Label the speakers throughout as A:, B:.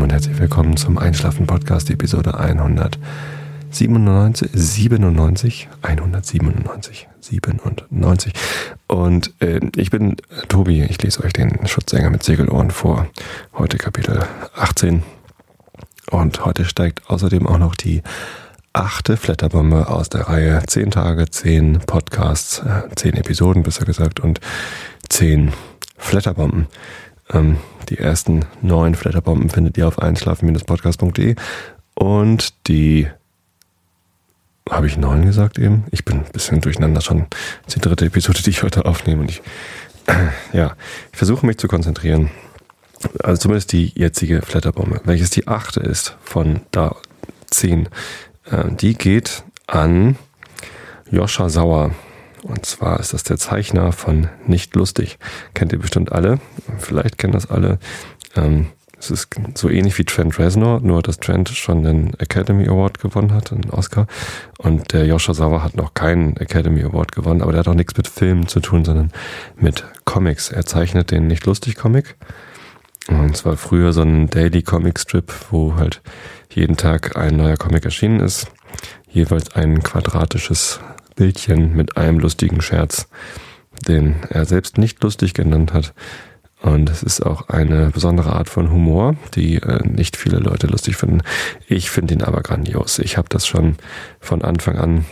A: Lieben und herzlich willkommen zum Einschlafen Podcast Episode 197, 97, 197, 97. Und äh, ich bin Tobi, ich lese euch den Schutzsänger mit Segelohren vor. Heute Kapitel 18. Und heute steigt außerdem auch noch die achte Flatterbombe aus der Reihe 10 Tage, 10 Podcasts, äh, 10 Episoden besser gesagt und 10 Flatterbomben. Ähm, die ersten neun Flatterbomben findet ihr auf einschlafen-podcast.de und die habe ich neun gesagt eben? Ich bin ein bisschen durcheinander schon. Das ist die dritte Episode, die ich heute aufnehme und ich, äh, ja, ich versuche mich zu konzentrieren. Also zumindest die jetzige Flatterbombe, welches die achte ist von da zehn. Äh, die geht an Joscha Sauer. Und zwar ist das der Zeichner von Nicht Lustig. Kennt ihr bestimmt alle. Vielleicht kennen das alle. Ähm, es ist so ähnlich wie Trent Reznor, nur dass Trent schon den Academy Award gewonnen hat, einen Oscar. Und der Joscha Sauer hat noch keinen Academy Award gewonnen, aber der hat auch nichts mit Filmen zu tun, sondern mit Comics. Er zeichnet den Nicht Lustig Comic. Und zwar früher so ein Daily Comic Strip, wo halt jeden Tag ein neuer Comic erschienen ist. Jeweils ein quadratisches Bildchen mit einem lustigen Scherz, den er selbst nicht lustig genannt hat. Und es ist auch eine besondere Art von Humor, die äh, nicht viele Leute lustig finden. Ich finde ihn aber grandios. Ich habe das schon von Anfang an,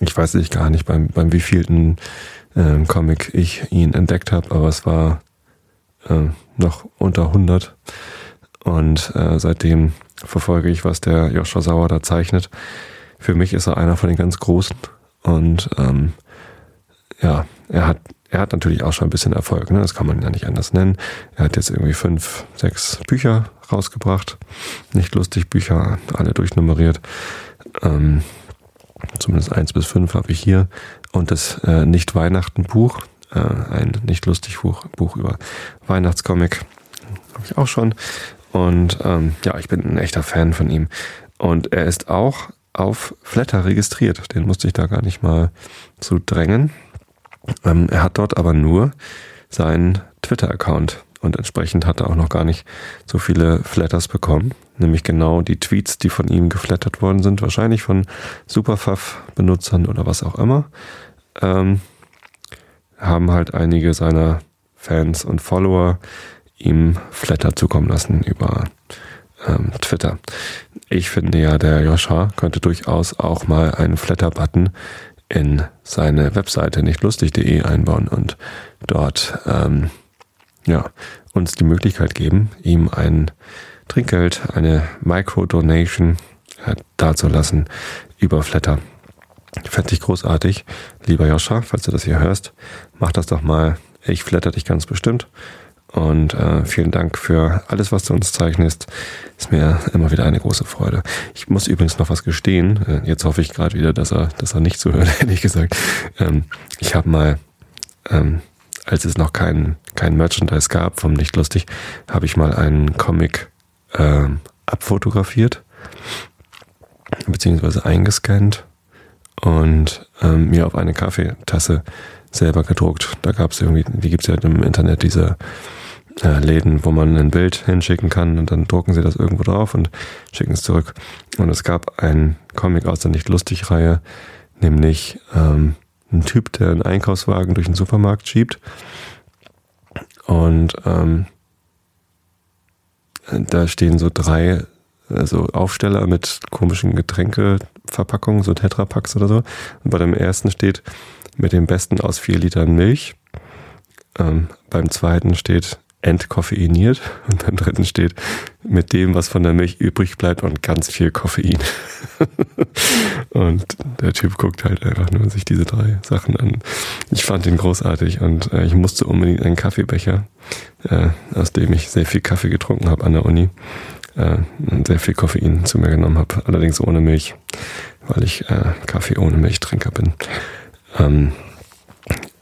A: ich weiß nicht gar nicht, beim, beim wievielten äh, Comic ich ihn entdeckt habe, aber es war äh, noch unter 100. Und äh, seitdem verfolge ich, was der Joshua Sauer da zeichnet. Für mich ist er einer von den ganz Großen. Und ähm, ja, er hat, er hat natürlich auch schon ein bisschen Erfolg, ne? das kann man ja nicht anders nennen. Er hat jetzt irgendwie fünf, sechs Bücher rausgebracht. Nicht lustig Bücher, alle durchnummeriert. Ähm, zumindest eins bis fünf habe ich hier. Und das äh, Nicht-Weihnachten-Buch, äh, ein nicht lustig Buch, Buch über Weihnachtscomic, habe ich auch schon. Und ähm, ja, ich bin ein echter Fan von ihm. Und er ist auch auf Flatter registriert. Den musste ich da gar nicht mal zu drängen. Ähm, er hat dort aber nur seinen Twitter-Account und entsprechend hat er auch noch gar nicht so viele Flatters bekommen. Nämlich genau die Tweets, die von ihm geflattert worden sind, wahrscheinlich von Superfuff-Benutzern oder was auch immer, ähm, haben halt einige seiner Fans und Follower ihm Flatter zukommen lassen über ähm, Twitter. Ich finde ja, der Joscha könnte durchaus auch mal einen Flatter-Button in seine Webseite nichtlustig.de einbauen und dort ähm, ja, uns die Möglichkeit geben, ihm ein Trinkgeld, eine Micro-Donation äh, dazulassen über Flatter. Fände ich großartig. Lieber Joscha, falls du das hier hörst, mach das doch mal. Ich flatter dich ganz bestimmt. Und äh, vielen Dank für alles, was du uns zeichnest. Ist mir immer wieder eine große Freude. Ich muss übrigens noch was gestehen. Äh, jetzt hoffe ich gerade wieder, dass er, dass er nicht zuhört, ehrlich gesagt. Ähm, ich habe mal, ähm, als es noch kein, kein Merchandise gab vom Nicht lustig, habe ich mal einen Comic äh, abfotografiert, beziehungsweise eingescannt und ähm, mir auf eine Kaffeetasse selber gedruckt. Da gab es irgendwie, die gibt es ja im Internet, diese äh, Läden, wo man ein Bild hinschicken kann und dann drucken sie das irgendwo drauf und schicken es zurück. Und es gab ein Comic aus der Nicht-Lustig-Reihe, nämlich ähm, ein Typ, der einen Einkaufswagen durch den Supermarkt schiebt und ähm, da stehen so drei also Aufsteller mit komischen Getränkeverpackungen, so Tetrapacks oder so. Und bei dem ersten steht mit dem besten aus vier Litern Milch. Ähm, beim zweiten steht entkoffeiniert und beim dritten steht mit dem, was von der Milch übrig bleibt und ganz viel Koffein. und der Typ guckt halt einfach nur sich diese drei Sachen an. Ich fand ihn großartig und äh, ich musste unbedingt einen Kaffeebecher, äh, aus dem ich sehr viel Kaffee getrunken habe an der Uni, äh, sehr viel Koffein zu mir genommen habe, allerdings ohne Milch, weil ich äh, Kaffee ohne Milchtrinker bin. Ähm,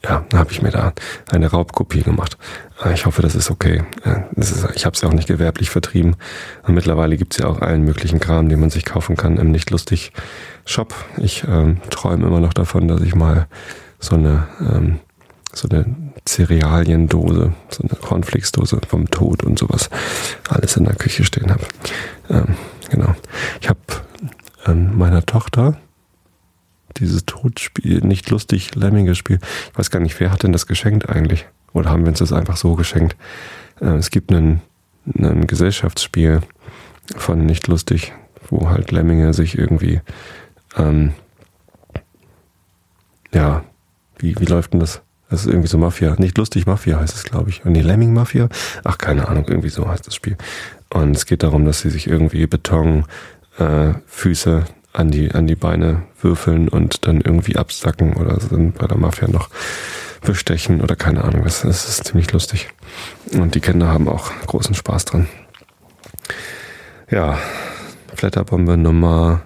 A: ja, habe ich mir da eine Raubkopie gemacht. Äh, ich hoffe, das ist okay. Äh, das ist, ich habe es ja auch nicht gewerblich vertrieben. Und mittlerweile gibt es ja auch allen möglichen Kram, den man sich kaufen kann im Nicht-Lustig-Shop. Ich ähm, träume immer noch davon, dass ich mal so eine, ähm, so eine Cerealiendose, so eine Cornflakes-Dose vom Tod und sowas alles in der Küche stehen habe. Ähm, genau. Ich habe ähm, meiner Tochter dieses Todspiel, nicht lustig, Lemminge-Spiel. Ich weiß gar nicht, wer hat denn das geschenkt eigentlich? Oder haben wir uns das einfach so geschenkt? Äh, es gibt ein Gesellschaftsspiel von nicht lustig, wo halt Lemminge sich irgendwie, ähm, ja, wie, wie läuft denn das? Das ist irgendwie so Mafia. Nicht lustig Mafia heißt es, glaube ich. Und die Lemming Mafia? Ach, keine Ahnung, irgendwie so heißt das Spiel. Und es geht darum, dass sie sich irgendwie Beton, äh, Füße an die, an die Beine würfeln und dann irgendwie absacken oder sind bei der Mafia noch bestechen oder keine Ahnung. Das ist ziemlich lustig. Und die Kinder haben auch großen Spaß dran. Ja, Flatterbombe Nummer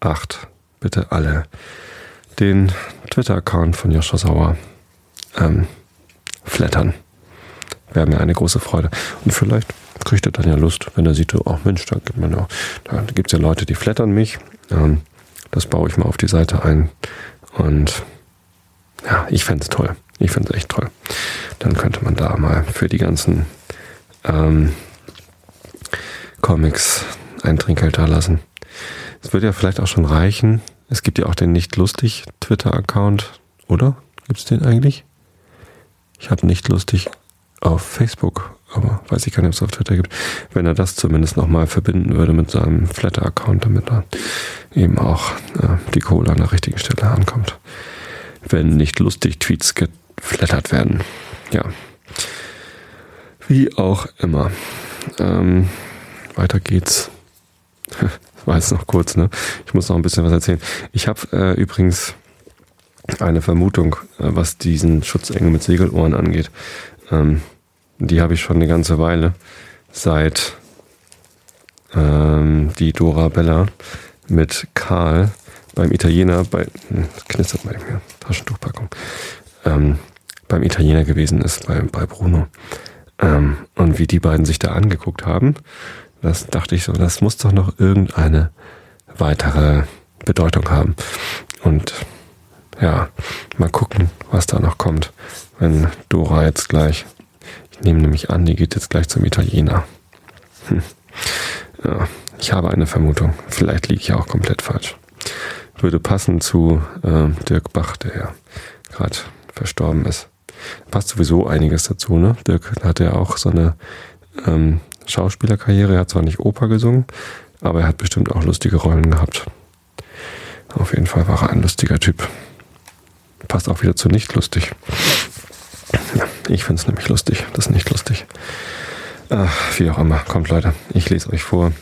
A: 8. Bitte alle den Twitter-Account von Joscha Sauer ähm, flattern. Wäre mir eine große Freude. Und vielleicht kriegt er dann ja Lust, wenn er sieht, oh Mensch, da gibt man ja, da gibt es ja Leute, die flattern mich. Ähm, das baue ich mal auf die Seite ein. Und ja, ich fände es toll. Ich fände es echt toll. Dann könnte man da mal für die ganzen ähm, Comics ein Trinkgeld da lassen. Es würde ja vielleicht auch schon reichen. Es gibt ja auch den nicht lustig Twitter-Account, oder? Gibt es den eigentlich? Ich habe nicht lustig auf Facebook, aber weiß ich gar nicht, ob es auf Twitter gibt. Wenn er das zumindest nochmal verbinden würde mit seinem Flatter-Account, damit dann eben auch äh, die Kohle an der richtigen Stelle ankommt. Wenn nicht lustig Tweets geflattert werden. Ja. Wie auch immer. Ähm, weiter geht's. War jetzt noch kurz, ne? Ich muss noch ein bisschen was erzählen. Ich habe äh, übrigens eine Vermutung, äh, was diesen Schutzengel mit Segelohren angeht. Ähm, die habe ich schon eine ganze Weile, seit ähm, die Dora Bella mit Karl beim Italiener bei hm, knistert mal hier, Taschentuchpackung ähm, beim Italiener gewesen ist bei, bei Bruno. Ähm, und wie die beiden sich da angeguckt haben das dachte ich so das muss doch noch irgendeine weitere Bedeutung haben. Und ja, mal gucken, was da noch kommt, wenn Dora jetzt gleich, ich nehme nämlich an, die geht jetzt gleich zum Italiener. Hm. Ja, ich habe eine Vermutung, vielleicht liege ich auch komplett falsch. Würde passen zu äh, Dirk Bach, der ja gerade verstorben ist. Passt sowieso einiges dazu, ne? Dirk hatte ja auch so eine ähm, Schauspielerkarriere, er hat zwar nicht Oper gesungen, aber er hat bestimmt auch lustige Rollen gehabt. Auf jeden Fall war er ein lustiger Typ. Passt auch wieder zu nicht lustig. Ja, ich finde es nämlich lustig. Das ist nicht lustig. Ach, wie auch immer. Kommt Leute, ich lese euch vor.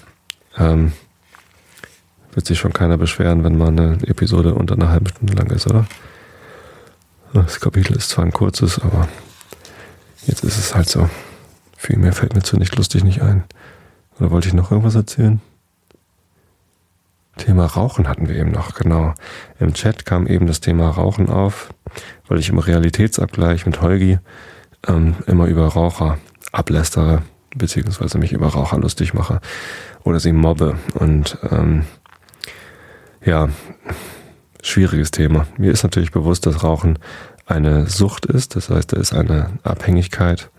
A: Ähm, wird sich schon keiner beschweren, wenn mal eine Episode unter einer halben Stunde lang ist, oder? Das Kapitel ist zwar ein kurzes, aber jetzt ist es halt so. Viel mehr fällt mir zu nicht lustig nicht ein. Oder wollte ich noch irgendwas erzählen? Thema Rauchen hatten wir eben noch, genau. Im Chat kam eben das Thema Rauchen auf, weil ich im Realitätsabgleich mit Holgi ähm, immer über Raucher ablästere, beziehungsweise mich über Raucher lustig mache oder sie mobbe. Und ähm, ja, schwieriges Thema. Mir ist natürlich bewusst, dass Rauchen eine Sucht ist, das heißt, da ist eine Abhängigkeit,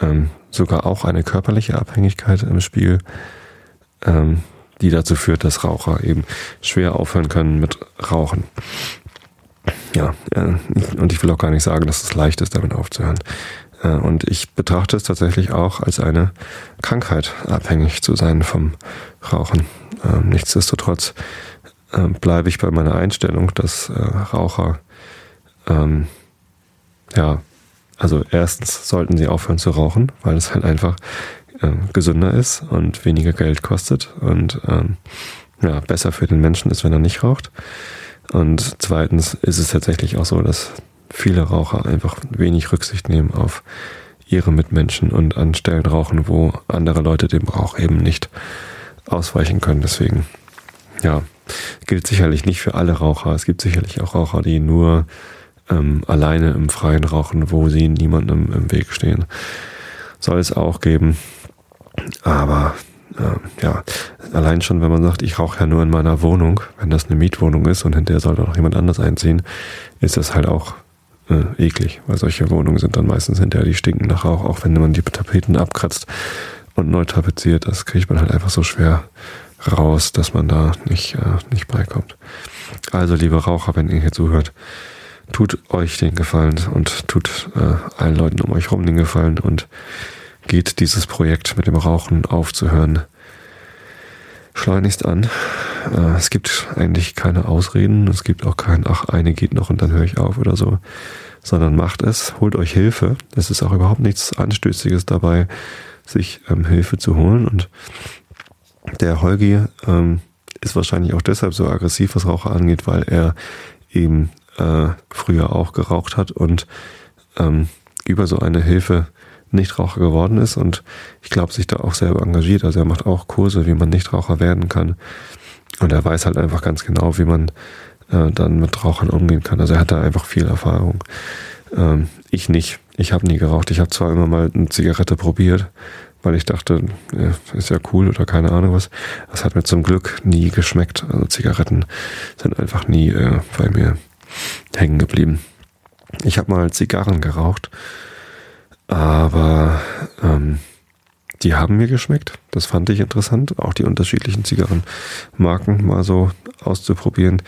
A: ähm, sogar auch eine körperliche Abhängigkeit im Spiel. Ähm, die dazu führt, dass Raucher eben schwer aufhören können mit Rauchen. Ja, äh, und ich will auch gar nicht sagen, dass es leicht ist, damit aufzuhören. Äh, und ich betrachte es tatsächlich auch als eine Krankheit, abhängig zu sein vom Rauchen. Ähm, nichtsdestotrotz ähm, bleibe ich bei meiner Einstellung, dass äh, Raucher, ähm, ja, also erstens sollten sie aufhören zu rauchen, weil es halt einfach äh, gesünder ist und weniger Geld kostet und ähm, ja, besser für den Menschen ist, wenn er nicht raucht. Und zweitens ist es tatsächlich auch so, dass viele Raucher einfach wenig Rücksicht nehmen auf ihre Mitmenschen und an Stellen rauchen, wo andere Leute dem Rauch eben nicht ausweichen können. Deswegen, ja, gilt sicherlich nicht für alle Raucher. Es gibt sicherlich auch Raucher, die nur ähm, alleine im Freien rauchen, wo sie niemandem im Weg stehen. Soll es auch geben. Aber äh, ja, allein schon, wenn man sagt, ich rauche ja nur in meiner Wohnung, wenn das eine Mietwohnung ist und in der soll doch noch jemand anders einziehen, ist das halt auch äh, eklig, weil solche Wohnungen sind dann meistens hinterher, die stinken nach Rauch, auch wenn man die Tapeten abkratzt und neu tapeziert, das kriegt man halt einfach so schwer raus, dass man da nicht, äh, nicht beikommt. Also, liebe Raucher, wenn ihr hier zuhört, tut euch den Gefallen und tut äh, allen Leuten um euch rum den Gefallen und geht dieses Projekt mit dem Rauchen aufzuhören schleunigst an. Äh, es gibt eigentlich keine Ausreden, es gibt auch kein, ach, eine geht noch und dann höre ich auf oder so, sondern macht es, holt euch Hilfe. Es ist auch überhaupt nichts Anstößiges dabei, sich ähm, Hilfe zu holen und der Holgi ähm, ist wahrscheinlich auch deshalb so aggressiv, was Raucher angeht, weil er eben äh, früher auch geraucht hat und ähm, über so eine Hilfe Nichtraucher geworden ist und ich glaube, sich da auch selber engagiert. Also er macht auch Kurse, wie man Nichtraucher werden kann. Und er weiß halt einfach ganz genau, wie man äh, dann mit Rauchern umgehen kann. Also er hat da einfach viel Erfahrung. Ähm, ich nicht. Ich habe nie geraucht. Ich habe zwar immer mal eine Zigarette probiert, weil ich dachte, ja, ist ja cool oder keine Ahnung was. Das hat mir zum Glück nie geschmeckt. Also Zigaretten sind einfach nie äh, bei mir hängen geblieben. Ich habe mal Zigarren geraucht aber ähm, die haben mir geschmeckt. Das fand ich interessant, auch die unterschiedlichen Zigarrenmarken mal so auszuprobieren.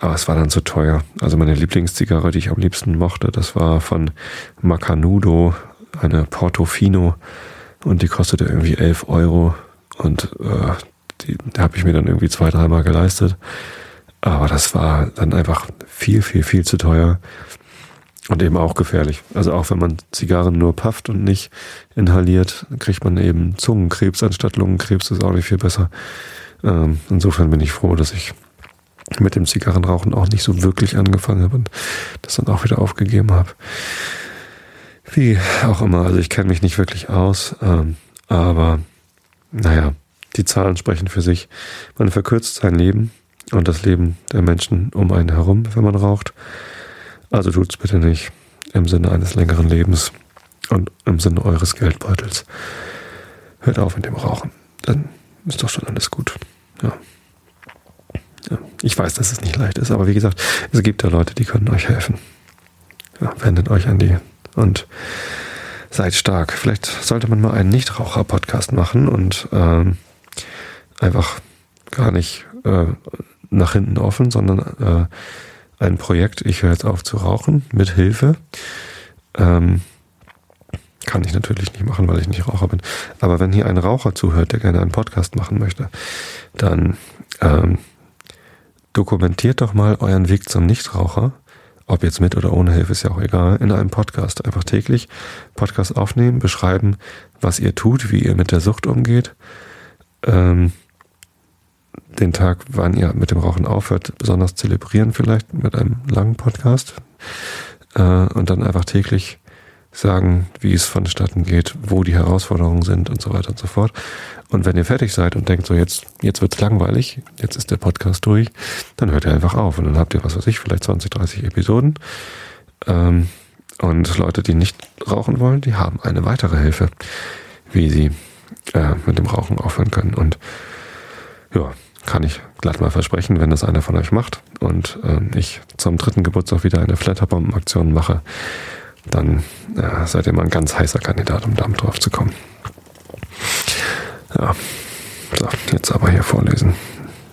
A: Aber es war dann zu teuer. Also meine Lieblingszigarre, die ich am liebsten mochte, das war von Macanudo, eine Portofino. Und die kostete irgendwie 11 Euro. Und äh, die, habe ich mir dann irgendwie zwei, dreimal geleistet. Aber das war dann einfach viel, viel, viel zu teuer. Und eben auch gefährlich. Also auch wenn man Zigarren nur pafft und nicht inhaliert, kriegt man eben Zungenkrebs anstatt Lungenkrebs. Das ist auch nicht viel besser. Ähm, insofern bin ich froh, dass ich mit dem Zigarrenrauchen auch nicht so wirklich angefangen habe und das dann auch wieder aufgegeben habe. Wie auch immer, also ich kenne mich nicht wirklich aus, ähm, aber naja, die Zahlen sprechen für sich. Man verkürzt sein Leben und das Leben der Menschen um einen herum, wenn man raucht. Also tut's bitte nicht im Sinne eines längeren Lebens und im Sinne eures Geldbeutels. Hört auf mit dem Rauchen. Dann ist doch schon alles gut. Ja. ja. Ich weiß, dass es nicht leicht ist, aber wie gesagt, es gibt da Leute, die können euch helfen. Ja, wendet euch an die und seid stark. Vielleicht sollte man mal einen Nichtraucher-Podcast machen und ähm, einfach gar nicht äh, nach hinten offen, sondern äh, ein Projekt, ich höre jetzt auf zu rauchen, mit Hilfe. Ähm, kann ich natürlich nicht machen, weil ich nicht Raucher bin. Aber wenn hier ein Raucher zuhört, der gerne einen Podcast machen möchte, dann ähm, dokumentiert doch mal euren Weg zum Nichtraucher. Ob jetzt mit oder ohne Hilfe ist ja auch egal. In einem Podcast. Einfach täglich Podcast aufnehmen, beschreiben, was ihr tut, wie ihr mit der Sucht umgeht. Ähm, den Tag, wann ihr mit dem Rauchen aufhört, besonders zelebrieren vielleicht mit einem langen Podcast äh, und dann einfach täglich sagen, wie es vonstatten geht, wo die Herausforderungen sind und so weiter und so fort. Und wenn ihr fertig seid und denkt so, jetzt, jetzt wird's langweilig, jetzt ist der Podcast durch, dann hört ihr einfach auf und dann habt ihr, was weiß ich, vielleicht 20, 30 Episoden. Ähm, und Leute, die nicht rauchen wollen, die haben eine weitere Hilfe, wie sie äh, mit dem Rauchen aufhören können. Und ja, kann ich glatt mal versprechen, wenn das einer von euch macht und äh, ich zum dritten Geburtstag wieder eine Flatterbomben-Aktion mache, dann äh, seid ihr mal ein ganz heißer Kandidat, um damit drauf zu kommen. Ja, so, jetzt aber hier vorlesen.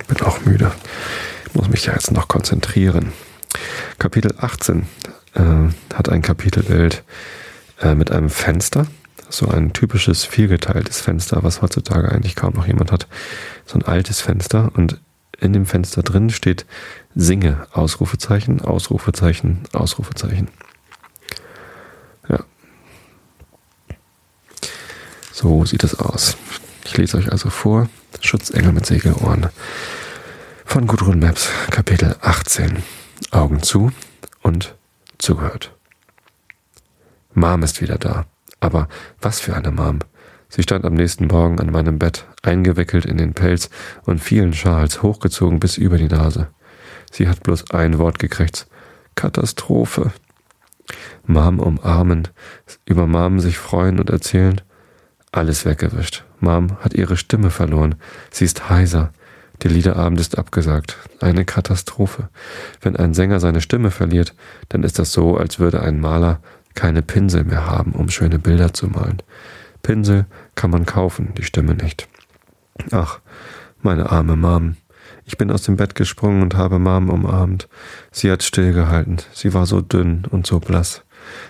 A: Bin auch müde. Ich muss mich ja jetzt noch konzentrieren. Kapitel 18 äh, hat ein Kapitelbild äh, mit einem Fenster so ein typisches viergeteiltes Fenster, was heutzutage eigentlich kaum noch jemand hat. So ein altes Fenster und in dem Fenster drin steht Singe, Ausrufezeichen, Ausrufezeichen, Ausrufezeichen. Ja. So sieht es aus. Ich lese euch also vor, Schutzengel mit Segelohren von Gudrun Maps, Kapitel 18. Augen zu und zugehört. Mom ist wieder da. Aber was für eine Mom. Sie stand am nächsten Morgen an meinem Bett, eingewickelt in den Pelz und vielen Schals, hochgezogen bis über die Nase. Sie hat bloß ein Wort gekriegt. Katastrophe. Mom umarmen, über Mom sich freuen und erzählen. Alles weggewischt. Mom hat ihre Stimme verloren. Sie ist heiser. Der Liederabend ist abgesagt. Eine Katastrophe. Wenn ein Sänger seine Stimme verliert, dann ist das so, als würde ein Maler keine Pinsel mehr haben, um schöne Bilder zu malen. Pinsel kann man kaufen, die Stimme nicht. Ach, meine arme Mom. Ich bin aus dem Bett gesprungen und habe Mom umarmt. Sie hat stillgehalten. Sie war so dünn und so blass.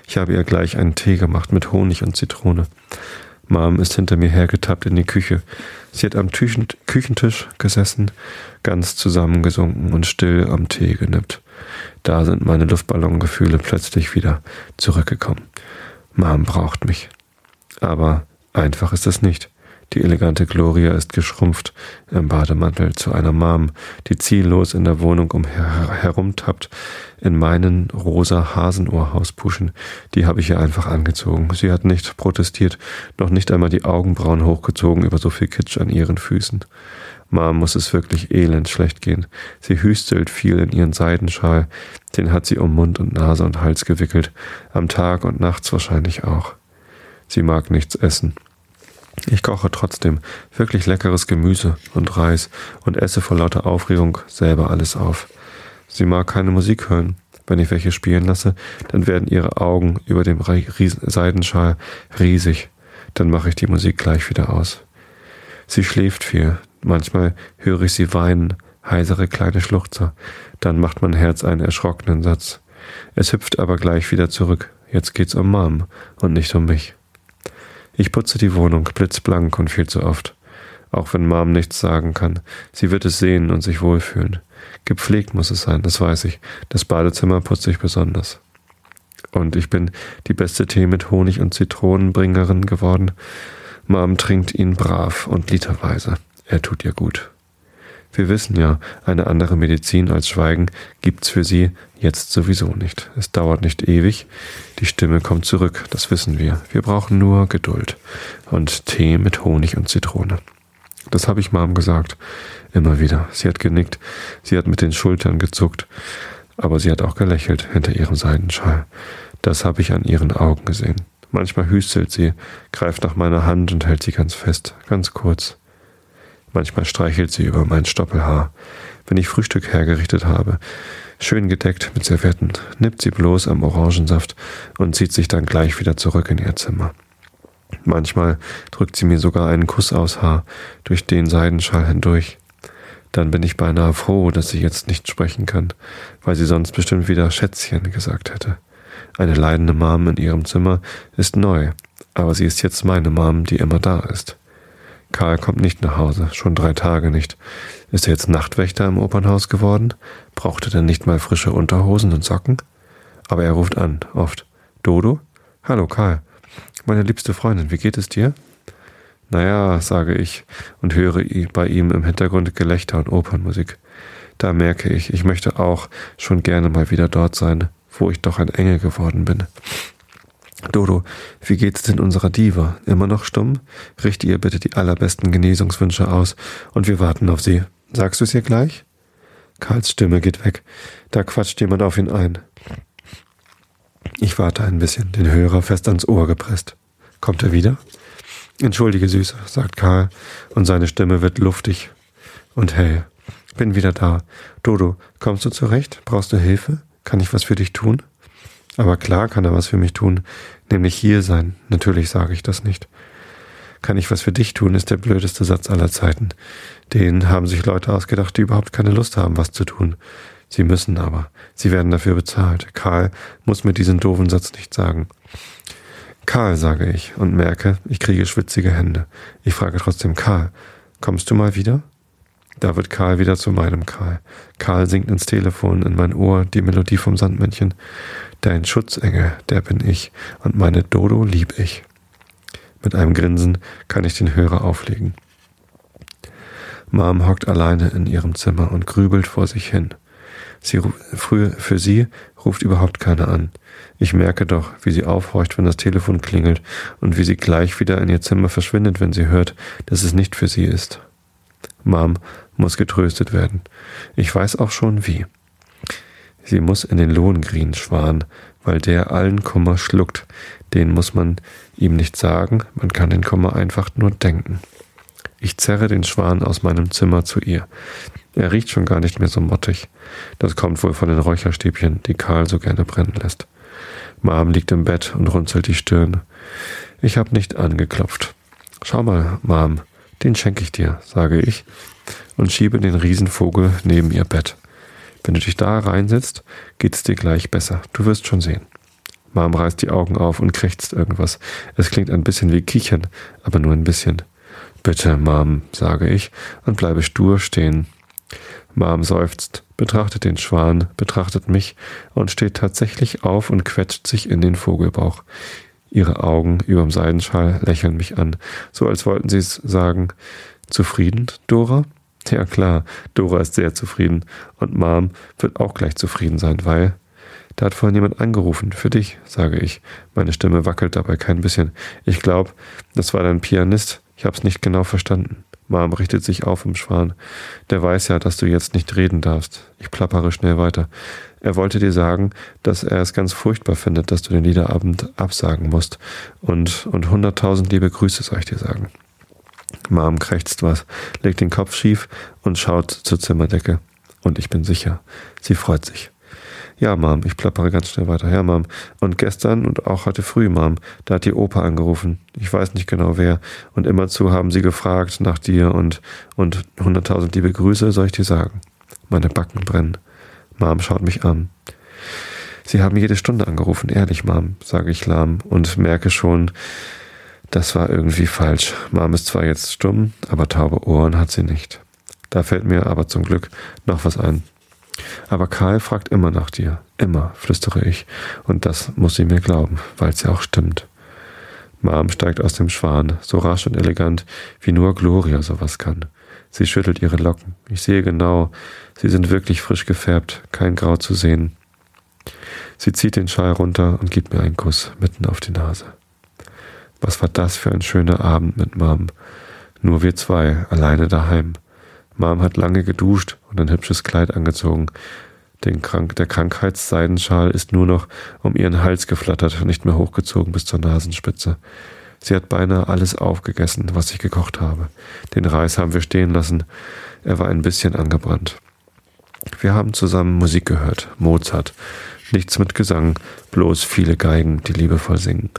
A: Ich habe ihr gleich einen Tee gemacht mit Honig und Zitrone. Mom ist hinter mir hergetappt in die Küche. Sie hat am Küchentisch gesessen, ganz zusammengesunken und still am Tee genippt. Da sind meine Luftballongefühle plötzlich wieder zurückgekommen. Mom braucht mich. Aber einfach ist es nicht. Die elegante Gloria ist geschrumpft im Bademantel zu einer Mom, die ziellos in der Wohnung umher herumtappt. In meinen rosa Hasenohrhauspuschen, die habe ich ihr einfach angezogen. Sie hat nicht protestiert, noch nicht einmal die Augenbrauen hochgezogen über so viel Kitsch an ihren Füßen. Mom muss es wirklich elend schlecht gehen. Sie hüstelt viel in ihren Seidenschal, den hat sie um Mund und Nase und Hals gewickelt, am Tag und nachts wahrscheinlich auch. Sie mag nichts essen. Ich koche trotzdem wirklich leckeres Gemüse und Reis und esse vor lauter Aufregung selber alles auf. Sie mag keine Musik hören. Wenn ich welche spielen lasse, dann werden ihre Augen über dem Seidenschal riesig. Dann mache ich die Musik gleich wieder aus. Sie schläft viel. Manchmal höre ich sie weinen, heisere kleine Schluchzer. Dann macht mein Herz einen erschrockenen Satz. Es hüpft aber gleich wieder zurück. Jetzt geht's um Mom und nicht um mich. Ich putze die Wohnung blitzblank und viel zu oft. Auch wenn Mom nichts sagen kann. Sie wird es sehen und sich wohlfühlen. Gepflegt muss es sein, das weiß ich. Das Badezimmer putze ich besonders. Und ich bin die beste Tee mit Honig und Zitronenbringerin geworden. Mom trinkt ihn brav und literweise. Er tut ihr gut. Wir wissen ja, eine andere Medizin als Schweigen gibt's für sie jetzt sowieso nicht. Es dauert nicht ewig. Die Stimme kommt zurück, das wissen wir. Wir brauchen nur Geduld und Tee mit Honig und Zitrone. Das habe ich Mom gesagt. Immer wieder. Sie hat genickt. Sie hat mit den Schultern gezuckt. Aber sie hat auch gelächelt hinter ihrem Seidenschal. Das habe ich an ihren Augen gesehen. Manchmal hüstelt sie, greift nach meiner Hand und hält sie ganz fest, ganz kurz. Manchmal streichelt sie über mein Stoppelhaar. Wenn ich Frühstück hergerichtet habe, schön gedeckt mit Servietten, nippt sie bloß am Orangensaft und zieht sich dann gleich wieder zurück in ihr Zimmer. Manchmal drückt sie mir sogar einen Kuss aufs Haar durch den Seidenschall hindurch. Dann bin ich beinahe froh, dass sie jetzt nicht sprechen kann, weil sie sonst bestimmt wieder Schätzchen gesagt hätte. Eine leidende Mom in ihrem Zimmer ist neu, aber sie ist jetzt meine Mom, die immer da ist. Karl kommt nicht nach Hause, schon drei Tage nicht. Ist er jetzt Nachtwächter im Opernhaus geworden? Braucht er denn nicht mal frische Unterhosen und Socken? Aber er ruft an, oft. Dodo? Hallo Karl. Meine liebste Freundin, wie geht es dir? Naja, sage ich und höre bei ihm im Hintergrund Gelächter und Opernmusik. Da merke ich, ich möchte auch schon gerne mal wieder dort sein, wo ich doch ein Engel geworden bin. Dodo, wie geht's denn unserer Diva? Immer noch stumm? Richte ihr bitte die allerbesten Genesungswünsche aus und wir warten auf sie. Sagst du es ihr gleich? Karls Stimme geht weg. Da quatscht jemand auf ihn ein. Ich warte ein bisschen, den Hörer fest ans Ohr gepresst. Kommt er wieder? Entschuldige, Süße, sagt Karl, und seine Stimme wird luftig und hell. Bin wieder da. Dodo, kommst du zurecht? Brauchst du Hilfe? Kann ich was für dich tun? Aber klar kann er was für mich tun, nämlich hier sein. Natürlich sage ich das nicht. Kann ich was für dich tun, ist der blödeste Satz aller Zeiten. Den haben sich Leute ausgedacht, die überhaupt keine Lust haben, was zu tun. Sie müssen aber. Sie werden dafür bezahlt. Karl muss mir diesen doofen Satz nicht sagen. Karl, sage ich und merke, ich kriege schwitzige Hände. Ich frage trotzdem Karl, kommst du mal wieder? Da wird Karl wieder zu meinem Karl. Karl singt ins Telefon in mein Ohr die Melodie vom Sandmännchen. Dein Schutzengel, der bin ich, und meine Dodo lieb ich. Mit einem Grinsen kann ich den Hörer auflegen. Mom hockt alleine in ihrem Zimmer und grübelt vor sich hin. Sie, früh, für sie ruft überhaupt keiner an. Ich merke doch, wie sie aufhorcht, wenn das Telefon klingelt und wie sie gleich wieder in ihr Zimmer verschwindet, wenn sie hört, dass es nicht für sie ist. Mom muss getröstet werden. Ich weiß auch schon wie. Sie muss in den Lohngrin schwan, weil der allen Kummer schluckt. Den muss man ihm nicht sagen, man kann den Kummer einfach nur denken. Ich zerre den Schwan aus meinem Zimmer zu ihr. Er riecht schon gar nicht mehr so mottig. Das kommt wohl von den Räucherstäbchen, die Karl so gerne brennen lässt. Mom liegt im Bett und runzelt die Stirn. Ich hab nicht angeklopft. Schau mal, Mom, den schenke ich dir, sage ich und schiebe den Riesenvogel neben ihr Bett. Wenn du dich da reinsetzt, geht's dir gleich besser. Du wirst schon sehen. Mom reißt die Augen auf und krächzt irgendwas. Es klingt ein bisschen wie Kichern, aber nur ein bisschen. Bitte, Mom, sage ich und bleibe stur stehen. Mom seufzt, betrachtet den Schwan, betrachtet mich und steht tatsächlich auf und quetscht sich in den Vogelbauch. Ihre Augen überm Seidenschal lächeln mich an, so als wollten sie es sagen. Zufrieden, Dora? Ja klar, Dora ist sehr zufrieden und Mom wird auch gleich zufrieden sein, weil da hat vorhin jemand angerufen, für dich, sage ich. Meine Stimme wackelt dabei kein bisschen. Ich glaube, das war dein Pianist. Ich hab's nicht genau verstanden. Mom richtet sich auf im Schwan. Der weiß ja, dass du jetzt nicht reden darfst. Ich plappere schnell weiter. Er wollte dir sagen, dass er es ganz furchtbar findet, dass du den Liederabend absagen musst. Und, und hunderttausend liebe Grüße soll ich dir sagen. Mom krächzt was, legt den Kopf schief und schaut zur Zimmerdecke. Und ich bin sicher, sie freut sich. Ja, Mom, ich plappere ganz schnell weiter. Ja, Mom. Und gestern und auch heute früh, Mom, da hat die Opa angerufen. Ich weiß nicht genau wer. Und immerzu haben sie gefragt nach dir und, und hunderttausend liebe Grüße, soll ich dir sagen. Meine Backen brennen. Mom schaut mich an. Sie haben jede Stunde angerufen, ehrlich, Mom, sage ich lahm und merke schon, das war irgendwie falsch. Mom ist zwar jetzt stumm, aber taube Ohren hat sie nicht. Da fällt mir aber zum Glück noch was ein. Aber Karl fragt immer nach dir. Immer, flüstere ich. Und das muss sie mir glauben, weil es ja auch stimmt. Mom steigt aus dem Schwan, so rasch und elegant, wie nur Gloria sowas kann. Sie schüttelt ihre Locken. Ich sehe genau, sie sind wirklich frisch gefärbt, kein Grau zu sehen. Sie zieht den Schal runter und gibt mir einen Kuss mitten auf die Nase. Was war das für ein schöner Abend mit Mom? Nur wir zwei, alleine daheim. Mom hat lange geduscht und ein hübsches Kleid angezogen. Krank der Krankheitsseidenschal ist nur noch um ihren Hals geflattert, nicht mehr hochgezogen bis zur Nasenspitze. Sie hat beinahe alles aufgegessen, was ich gekocht habe. Den Reis haben wir stehen lassen. Er war ein bisschen angebrannt. Wir haben zusammen Musik gehört, Mozart. Nichts mit Gesang, bloß viele Geigen, die liebevoll singen.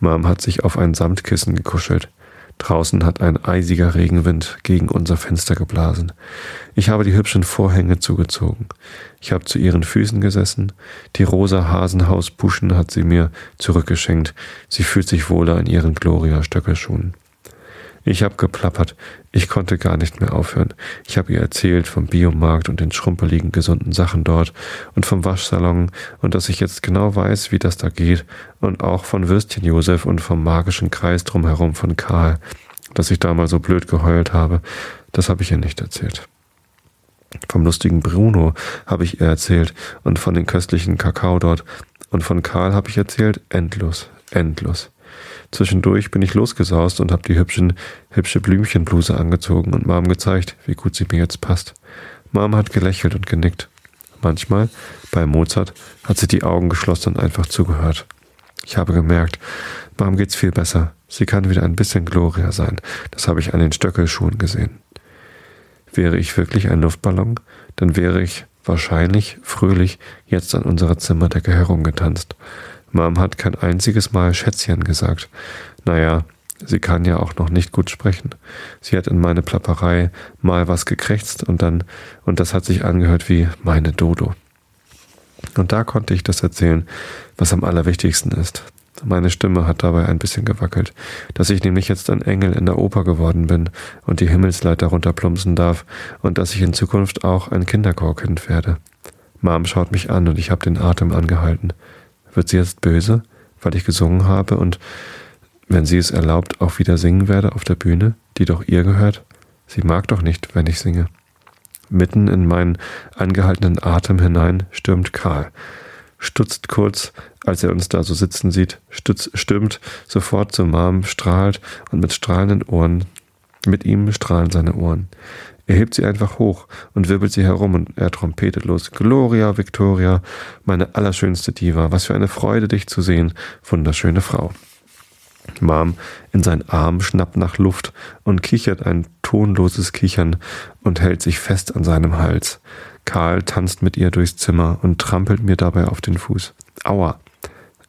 A: Mom hat sich auf ein Samtkissen gekuschelt. Draußen hat ein eisiger Regenwind gegen unser Fenster geblasen. Ich habe die hübschen Vorhänge zugezogen. Ich habe zu ihren Füßen gesessen. Die rosa Hasenhausbuschen hat sie mir zurückgeschenkt. Sie fühlt sich wohler in ihren Gloria-Stöckelschuhen. Ich habe geplappert. Ich konnte gar nicht mehr aufhören. Ich habe ihr erzählt vom Biomarkt und den schrumpeligen, gesunden Sachen dort und vom Waschsalon und dass ich jetzt genau weiß, wie das da geht und auch von Würstchen Josef und vom magischen Kreis drumherum von Karl, dass ich da mal so blöd geheult habe. Das habe ich ihr nicht erzählt. Vom lustigen Bruno habe ich ihr erzählt und von den köstlichen Kakao dort und von Karl habe ich erzählt endlos, endlos. Zwischendurch bin ich losgesaust und habe die hübschen, hübsche Blümchenbluse angezogen und Mom gezeigt, wie gut sie mir jetzt passt. Mom hat gelächelt und genickt. Manchmal, bei Mozart, hat sie die Augen geschlossen und einfach zugehört. Ich habe gemerkt, Mom geht's viel besser. Sie kann wieder ein bisschen Gloria sein. Das habe ich an den Stöckelschuhen gesehen. Wäre ich wirklich ein Luftballon, dann wäre ich wahrscheinlich fröhlich jetzt an unserer Zimmerdecke herumgetanzt. Mom hat kein einziges Mal Schätzchen gesagt. Naja, sie kann ja auch noch nicht gut sprechen. Sie hat in meine Plapperei mal was gekrächzt und dann, und das hat sich angehört wie meine Dodo. Und da konnte ich das erzählen, was am allerwichtigsten ist. Meine Stimme hat dabei ein bisschen gewackelt, dass ich nämlich jetzt ein Engel in der Oper geworden bin und die Himmelsleiter runterplumpsen darf und dass ich in Zukunft auch ein Kinderchorkind werde. Mom schaut mich an und ich habe den Atem angehalten. Wird sie jetzt böse, weil ich gesungen habe und, wenn sie es erlaubt, auch wieder singen werde auf der Bühne, die doch ihr gehört? Sie mag doch nicht, wenn ich singe. Mitten in meinen angehaltenen Atem hinein stürmt Karl, stutzt kurz, als er uns da so sitzen sieht, stütz, stürmt sofort zur Mom, strahlt und mit strahlenden Ohren, mit ihm strahlen seine Ohren. Er hebt sie einfach hoch und wirbelt sie herum und er trompetet los. Gloria, Victoria, meine allerschönste Diva, was für eine Freude, dich zu sehen, wunderschöne Frau. Mom in seinen Arm schnappt nach Luft und kichert ein tonloses Kichern und hält sich fest an seinem Hals. Karl tanzt mit ihr durchs Zimmer und trampelt mir dabei auf den Fuß. Aua.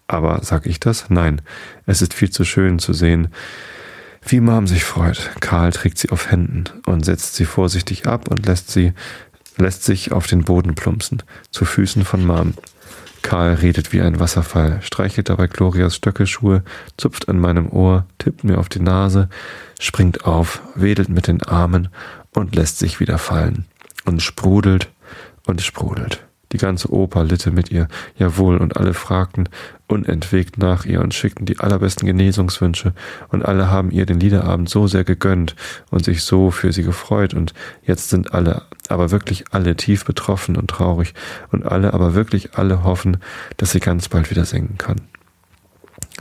A: Aber sag ich das? Nein. Es ist viel zu schön zu sehen, wie Mom sich freut. Karl trägt sie auf Händen und setzt sie vorsichtig ab und lässt sie, lässt sich auf den Boden plumpsen, zu Füßen von Mom. Karl redet wie ein Wasserfall, streichelt dabei Glorias Stöckelschuhe, zupft an meinem Ohr, tippt mir auf die Nase, springt auf, wedelt mit den Armen und lässt sich wieder fallen und sprudelt und sprudelt. Die ganze Oper litte mit ihr, jawohl, und alle fragten unentwegt nach ihr und schickten die allerbesten Genesungswünsche, und alle haben ihr den Liederabend so sehr gegönnt und sich so für sie gefreut, und jetzt sind alle, aber wirklich alle tief betroffen und traurig, und alle, aber wirklich alle hoffen, dass sie ganz bald wieder singen kann.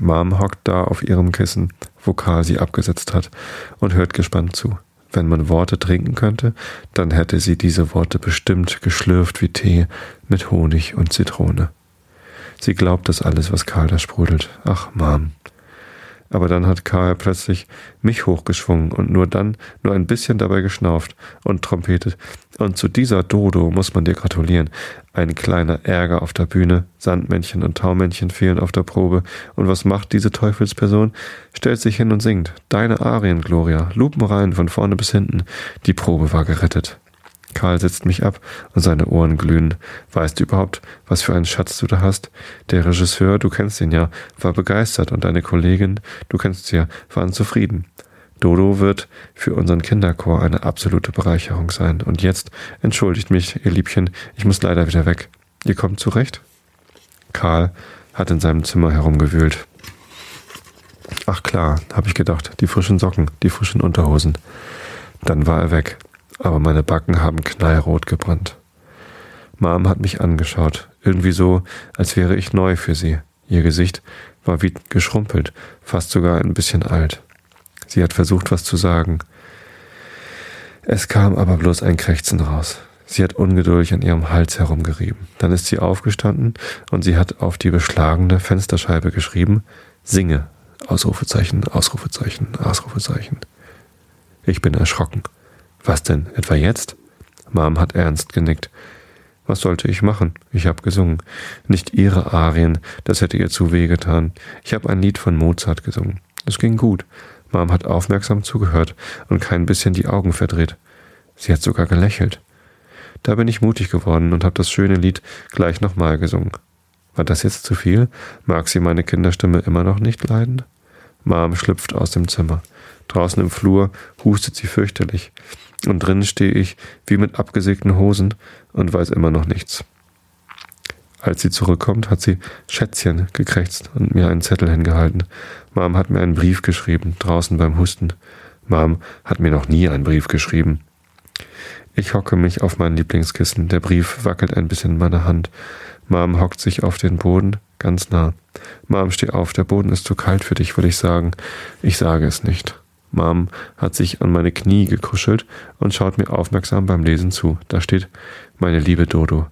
A: Mom hockt da auf ihrem Kissen, wo Karl sie abgesetzt hat, und hört gespannt zu. Wenn man Worte trinken könnte, dann hätte sie diese Worte bestimmt geschlürft wie Tee mit Honig und Zitrone. Sie glaubt das alles, was Karl da sprudelt. Ach, Mom. Aber dann hat Karl plötzlich mich hochgeschwungen und nur dann nur ein bisschen dabei geschnauft und trompetet. Und zu dieser Dodo muss man dir gratulieren. Ein kleiner Ärger auf der Bühne, Sandmännchen und Taumännchen fehlen auf der Probe. Und was macht diese Teufelsperson? Stellt sich hin und singt. Deine Arien, Gloria, lupenrein von vorne bis hinten. Die Probe war gerettet. Karl setzt mich ab und seine Ohren glühen. Weißt du überhaupt, was für einen Schatz du da hast? Der Regisseur, du kennst ihn ja, war begeistert und deine Kollegin, du kennst sie ja, waren zufrieden. Dodo wird für unseren Kinderchor eine absolute Bereicherung sein. Und jetzt entschuldigt mich, ihr Liebchen, ich muss leider wieder weg. Ihr kommt zurecht? Karl hat in seinem Zimmer herumgewühlt. Ach klar, habe ich gedacht, die frischen Socken, die frischen Unterhosen. Dann war er weg aber meine Backen haben knallrot gebrannt. Mom hat mich angeschaut, irgendwie so, als wäre ich neu für sie. Ihr Gesicht war wie geschrumpelt, fast sogar ein bisschen alt. Sie hat versucht, was zu sagen. Es kam aber bloß ein Krächzen raus. Sie hat ungeduldig an ihrem Hals herumgerieben. Dann ist sie aufgestanden und sie hat auf die beschlagene Fensterscheibe geschrieben, Singe, Ausrufezeichen, Ausrufezeichen, Ausrufezeichen. Ich bin erschrocken. Was denn, etwa jetzt? Mom hat ernst genickt. Was sollte ich machen? Ich habe gesungen. Nicht ihre Arien, das hätte ihr zu weh getan. Ich habe ein Lied von Mozart gesungen. Es ging gut. Mom hat aufmerksam zugehört und kein bisschen die Augen verdreht. Sie hat sogar gelächelt. Da bin ich mutig geworden und habe das schöne Lied gleich nochmal gesungen. War das jetzt zu viel? Mag sie meine Kinderstimme immer noch nicht leiden? Mom schlüpft aus dem Zimmer. Draußen im Flur hustet sie fürchterlich. Und drinnen stehe ich wie mit abgesägten Hosen und weiß immer noch nichts. Als sie zurückkommt, hat sie Schätzchen gekrächzt und mir einen Zettel hingehalten. Mom hat mir einen Brief geschrieben, draußen beim Husten. Mom hat mir noch nie einen Brief geschrieben. Ich hocke mich auf mein Lieblingskissen. Der Brief wackelt ein bisschen in meiner Hand. Mom hockt sich auf den Boden, ganz nah. Mom, steh auf, der Boden ist zu kalt für dich, will ich sagen. Ich sage es nicht. Mom hat sich an meine Knie gekuschelt und schaut mir aufmerksam beim Lesen zu. Da steht, meine liebe Dodo.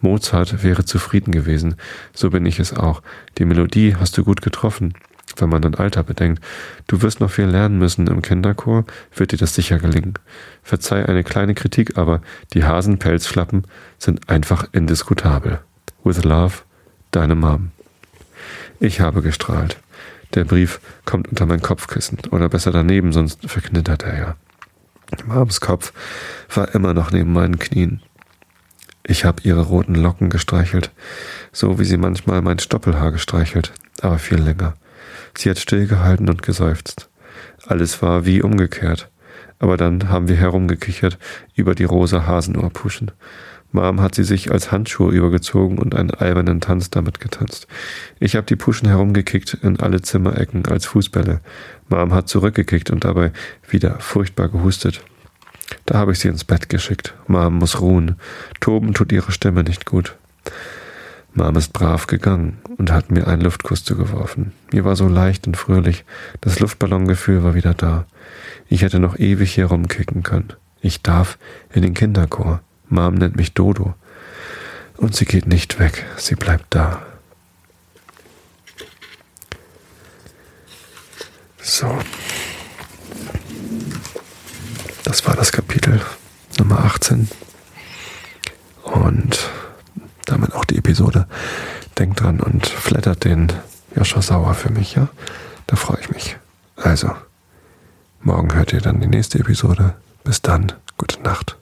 A: Mozart wäre zufrieden gewesen. So bin ich es auch. Die Melodie hast du gut getroffen, wenn man dein Alter bedenkt. Du wirst noch viel lernen müssen im Kinderchor, wird dir das sicher gelingen. Verzeih eine kleine Kritik, aber die Hasenpelzflappen sind einfach indiskutabel. With love, deine Mom. Ich habe gestrahlt. Der Brief kommt unter mein Kopfkissen oder besser daneben, sonst verknittert er ja. Mams Kopf war immer noch neben meinen Knien. Ich habe ihre roten Locken gestreichelt, so wie sie manchmal mein Stoppelhaar gestreichelt, aber viel länger. Sie hat stillgehalten und geseufzt. Alles war wie umgekehrt. Aber dann haben wir herumgekichert über die rosa Hasenohrpuschen. Mom hat sie sich als Handschuhe übergezogen und einen albernen Tanz damit getanzt. Ich habe die Puschen herumgekickt in alle Zimmerecken als Fußbälle. Mom hat zurückgekickt und dabei wieder furchtbar gehustet. Da habe ich sie ins Bett geschickt. Mom muss ruhen. Toben tut ihre Stimme nicht gut. Mom ist brav gegangen und hat mir einen Luftkuss zugeworfen. Mir war so leicht und fröhlich. Das Luftballongefühl war wieder da. Ich hätte noch ewig hier rumkicken können. Ich darf in den Kinderchor. Mom nennt mich Dodo. Und sie geht nicht weg, sie bleibt da. So. Das war das Kapitel Nummer 18. Und damit auch die Episode. Denkt dran und flattert den Joscha Sauer für mich, ja? Da freue ich mich. Also, morgen hört ihr dann die nächste Episode. Bis dann, gute Nacht.